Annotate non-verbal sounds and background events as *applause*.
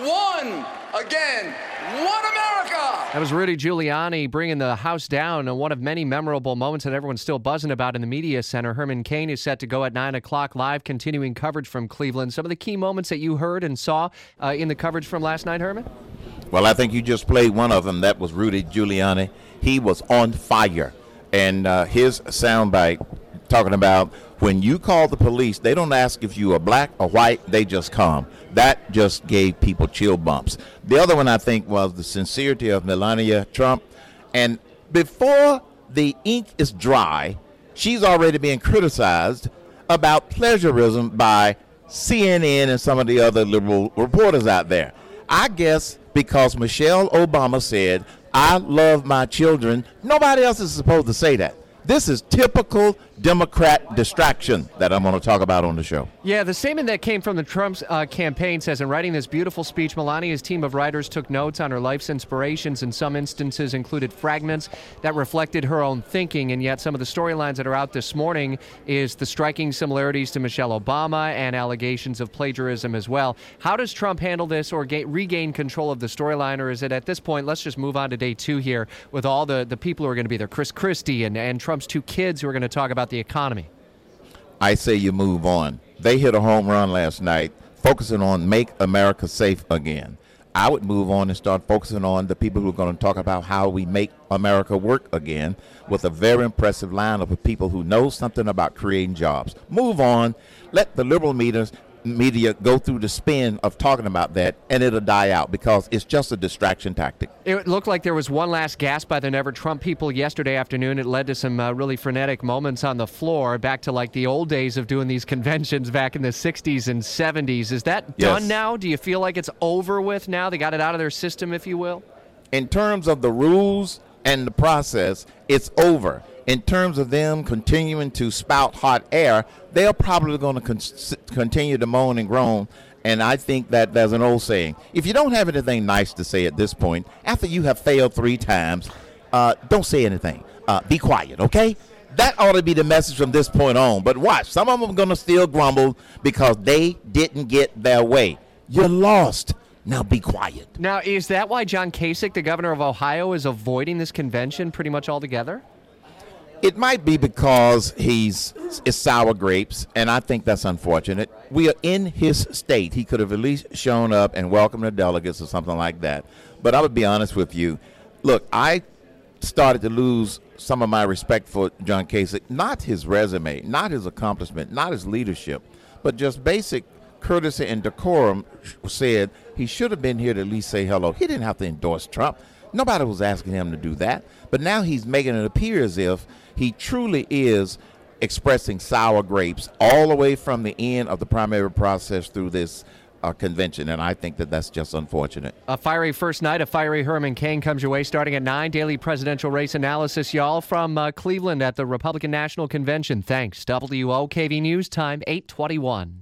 one again. One America! That was Rudy Giuliani bringing the House down on one of many memorable moments that everyone's still buzzing about in the media center. Herman Cain is set to go at 9 o'clock live, continuing coverage from Cleveland. Some of the key moments that you heard and saw uh, in the coverage from last night, Herman? Well, I think you just played one of them. That was Rudy Giuliani. He was on fire. And uh, his soundbite talking about when you call the police, they don't ask if you are black or white, they just come. That just gave people chill bumps. The other one I think was the sincerity of Melania Trump. And before the ink is dry, she's already being criticized about plagiarism by CNN and some of the other liberal reporters out there. I guess because Michelle Obama said, I love my children, nobody else is supposed to say that. This is typical Democrat distraction that I'm going to talk about on the show. Yeah, the statement that came from the Trump's uh, campaign says in writing this beautiful speech, Melania's team of writers took notes on her life's inspirations. In some instances, included fragments that reflected her own thinking. And yet, some of the storylines that are out this morning is the striking similarities to Michelle Obama and allegations of plagiarism as well. How does Trump handle this or ga- regain control of the storyline, or is it at this point? Let's just move on to day two here with all the the people who are going to be there, Chris Christie and and Trump's two kids who are going to talk about the economy. I say you move on. They hit a home run last night, focusing on make America safe again. I would move on and start focusing on the people who are going to talk about how we make America work again with a very impressive lineup of people who know something about creating jobs. Move on. Let the liberal leaders media go through the spin of talking about that and it'll die out because it's just a distraction tactic. It looked like there was one last gasp by the Never Trump people yesterday afternoon. It led to some uh, really frenetic moments on the floor, back to like the old days of doing these *laughs* conventions back in the 60s and 70s. Is that Yes. done now? Do you feel like it's over with now? They got it out of their system, if you will? in terms of the rules and the process, it's over. In terms of them continuing to spout hot air, they're probably going to con- continue to moan and groan. And I think that there's an old saying if you don't have anything nice to say at this point, after you have failed three times, uh, don't say anything. Uh, be quiet, okay? That ought to be the message from this point on. But watch, some of them are going to still grumble because they didn't get their way. You're lost. Now be quiet. Now, is that why John Kasich, the governor of Ohio, is avoiding this convention pretty much altogether? It might be because he's it's sour grapes, and I think that's unfortunate. We are in his state. He could have at least shown up and welcomed the delegates or something like that. But I would be honest with you. Look, I started to lose some of my respect for John Kasich, not his resume, not his accomplishment, not his leadership, but just basic courtesy and decorum said he should have been here to at least say hello. He didn't have to endorse Trump. Nobody was asking him to do that. But now he's making it appear as if he truly is expressing sour grapes all the way from the end of the primary process through this uh, convention. And I think that that's just unfortunate. A fiery first night, a fiery Herman Cain comes your way starting at 9. Daily presidential race analysis, y'all, from uh, Cleveland at the Republican National Convention. Thanks. WOKV News Time, 821.